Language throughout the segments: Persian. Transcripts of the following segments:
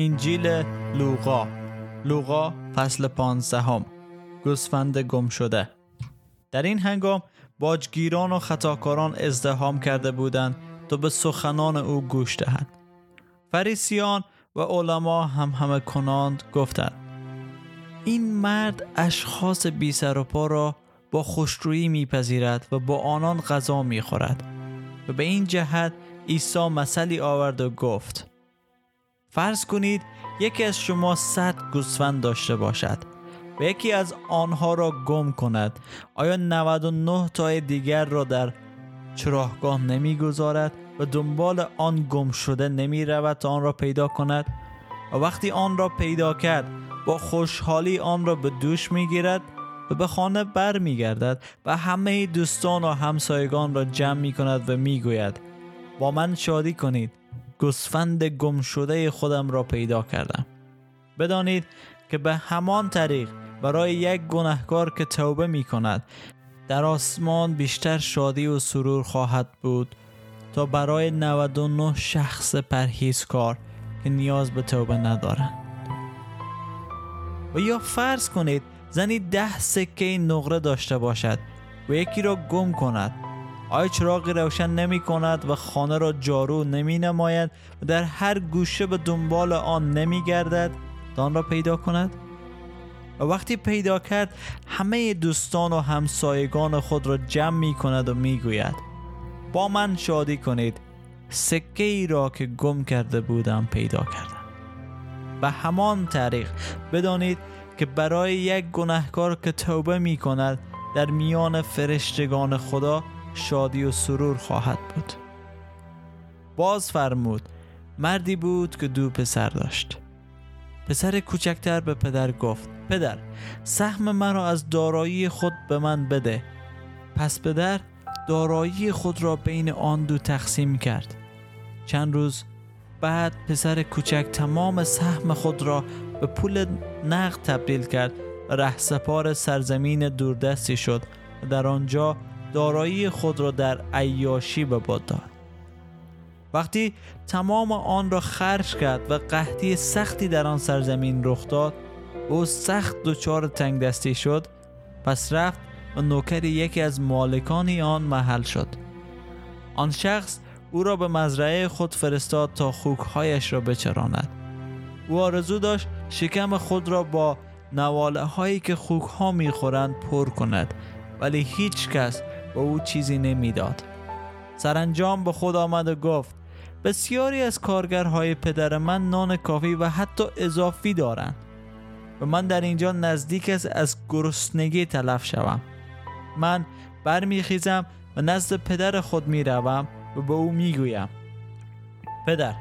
انجیل لوقا. لوقا فصل پانزدهم. گوسفند گم شده در این هنگام باجگیران و خطاکاران ازدهام کرده بودند تا به سخنان او گوش دهند. فریسیان و علما هم همه کناند گفتند این مرد اشخاص بی سر و پا را با خوشرویی میپذیرد و با آنان غذا می‌خورد. و به این جهت عیسی مثلی آورد و گفت فرض کنید یکی از شما صد گوسفند داشته باشد و یکی از آنها را گم کند. آیا 99 تای دیگر را در چراهگاه نمی‌گذارد و دنبال آن گم شده نمی رود تا آن را پیدا کند؟ و وقتی آن را پیدا کرد با خوشحالی آن را به دوش می گیرد و به خانه بر می گردد و همه دوستان و همسایگان را جمع می کند و می گوید با من شادی کنید. گوسفند گم شده خودم را پیدا کردم. بدانید که به همان طریق برای یک گناهکار که توبه می کند در آسمان بیشتر شادی و سرور خواهد بود تا برای 99 شخص پرهیزکار که نیاز به توبه ندارند. و یا فرض کنید زنی ده سکه نقره داشته باشد و یکی را گم کند. آیا چراغی روشن نمی کند و خانه را جارو نمی نماید و در هر گوشه به دنبال آن نمی گردد. تا آن را پیدا کند؟ و وقتی پیدا کرد همه دوستان و همسایگان خود را جمع می کند و می گوید با من شادی کنید. سکه ای را که گم کرده بودم پیدا کردم. و همان طریق بدانید که برای یک گناهکار که توبه می کند در میان فرشتگان خدا شادی و سرور خواهد بود. باز فرمود مردی بود که دو پسر داشت. پسر کوچکتر به پدر گفت پدر سهم مرا از دارایی خود به من بده. پس پدر دارایی خود را بین آن دو تقسیم کرد. چند روز بعد پسر کوچک تمام سهم خود را به پول نقد تبدیل کرد و رهسپار سرزمین دوردستی شد و در آنجا دارایی خود را در عیاشی به باد داد. وقتی تمام آن را خرج کرد و قحطی سختی در آن سرزمین رخ داد او سخت دچار تنگ دستی شد پس رفت و نوکر یکی از مالکان آن محل شد. آن شخص او را به مزرعه خود فرستاد تا خوکهایش را بچراند. او آرزو داشت شکم خود را با نواله هایی که خوک ها می‌خورند پر کند ولی هیچ کس به او چیزی نمی‌داد. سرانجام به خود آمد و گفت بسیاری از کارگرهای پدر من نان کافی و حتی اضافی دارند. و من در اینجا نزدیک است از گرسنگی تلف شوم. من برمیخیزم و نزد پدر خود می‌روم و به او می‌گویم پدر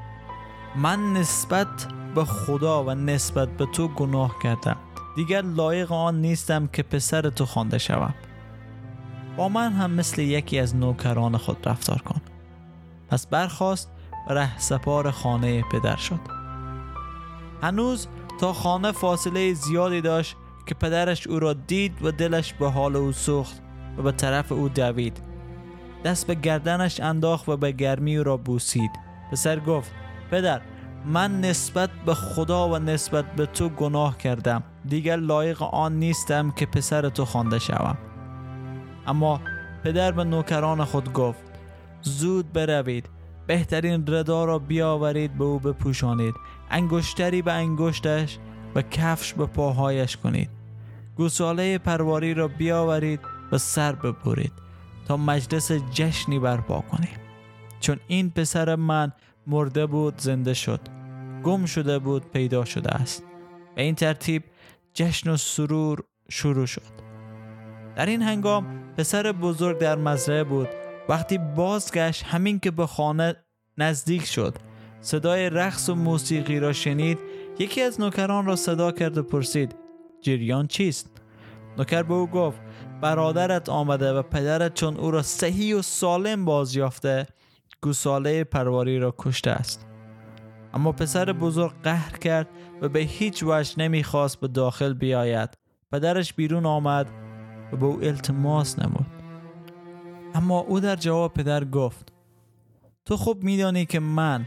من نسبت به خدا و نسبت به تو گناه کردم. دیگر لایق آن نیستم که پسر تو خوانده شوم. با من هم مثل یکی از نوکران خود رفتار کن. پس برخواست و ره سپار خانه پدر شد. هنوز تا خانه فاصله زیادی داشت که پدرش او را دید و دلش به حال او سوخت و به طرف او دوید. دست به گردنش انداخت و به گرمی او را بوسید. پسر گفت پدر من نسبت به خدا و نسبت به تو گناه کردم. دیگر لایق آن نیستم که پسر تو خوانده شوم. اما پدر به نوکران خود گفت زود بروید بهترین ردا را بیاورید به او بپوشانید انگشتری به انگشتش و کفش به پاهایش کنید. گوساله پرواری را بیاورید و سر ببرید تا مجلس جشنی برپا کنیم. چون این پسر من مرده بود زنده شد. گم شده بود پیدا شده است. به این ترتیب جشن و سرور شروع شد. در این هنگام پسر بزرگ در مزرعه بود. وقتی بازگشت همین که به خانه نزدیک شد. صدای رقص و موسیقی را شنید. یکی از نوکران را صدا کرد و پرسید جریان چیست؟ نوکر به او گفت برادرت آمده و پدرت چون او را صحیح و سالم بازیافته گوساله پرواری را کشته است. اما پسر بزرگ قهر کرد و به هیچ وجه نمی‌خواست به داخل بیاید. پدرش بیرون آمد. و به او التماس نمود. اما او در جواب پدر گفت تو خوب میدانی که من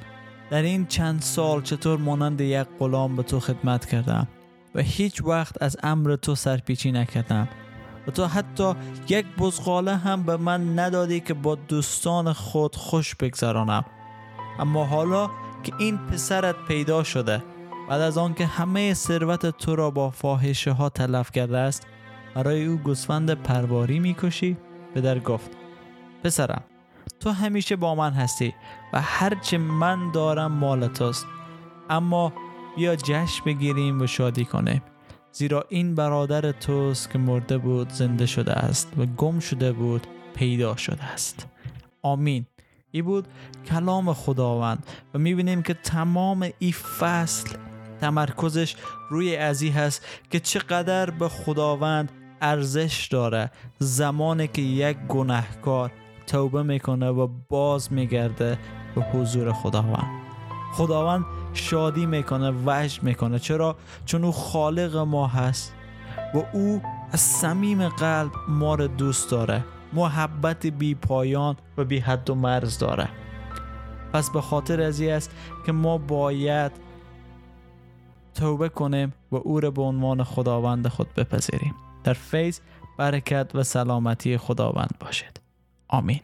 در این چند سال چطور مانند یک غلام به تو خدمت کردم و هیچ وقت از امر تو سرپیچی نکردم و تو حتی یک بزغاله هم به من ندادی که با دوستان خود خوش بگذرانم. اما حالا که این پسرت پیدا شده بعد از آنکه همه ثروت تو را با فاحشه ها تلف کرده است برای او گوسفند پرواری می‌کشی؟ پدر گفت پسرم تو همیشه با من هستی و هرچه من دارم مال توست. اما بیا جشن بگیریم و شادی کنیم. زیرا این برادر توست که مرده بود زنده شده است و گم شده بود پیدا شده است. آمین. ای بود کلام خداوند و می‌بینیم که تمام این فصل تمرکزش روی ازی هست که چقدر به خداوند ارزش داره. زمانی که یک گناهکار توبه می‌کنه و باز میگرده به حضور خداوند. خداوند شادی می‌کنه وجد می‌کنه. چرا؟ چون او خالق ما هست و او از صمیم قلب ما رو دوست داره. محبت بی پایان و بی حد و مرز داره. پس به خاطر از است که ما باید توبه کنیم و او را به عنوان خداوند خود بپذیریم. در فیض برکت و سلامتی خداوند باشد. آمین.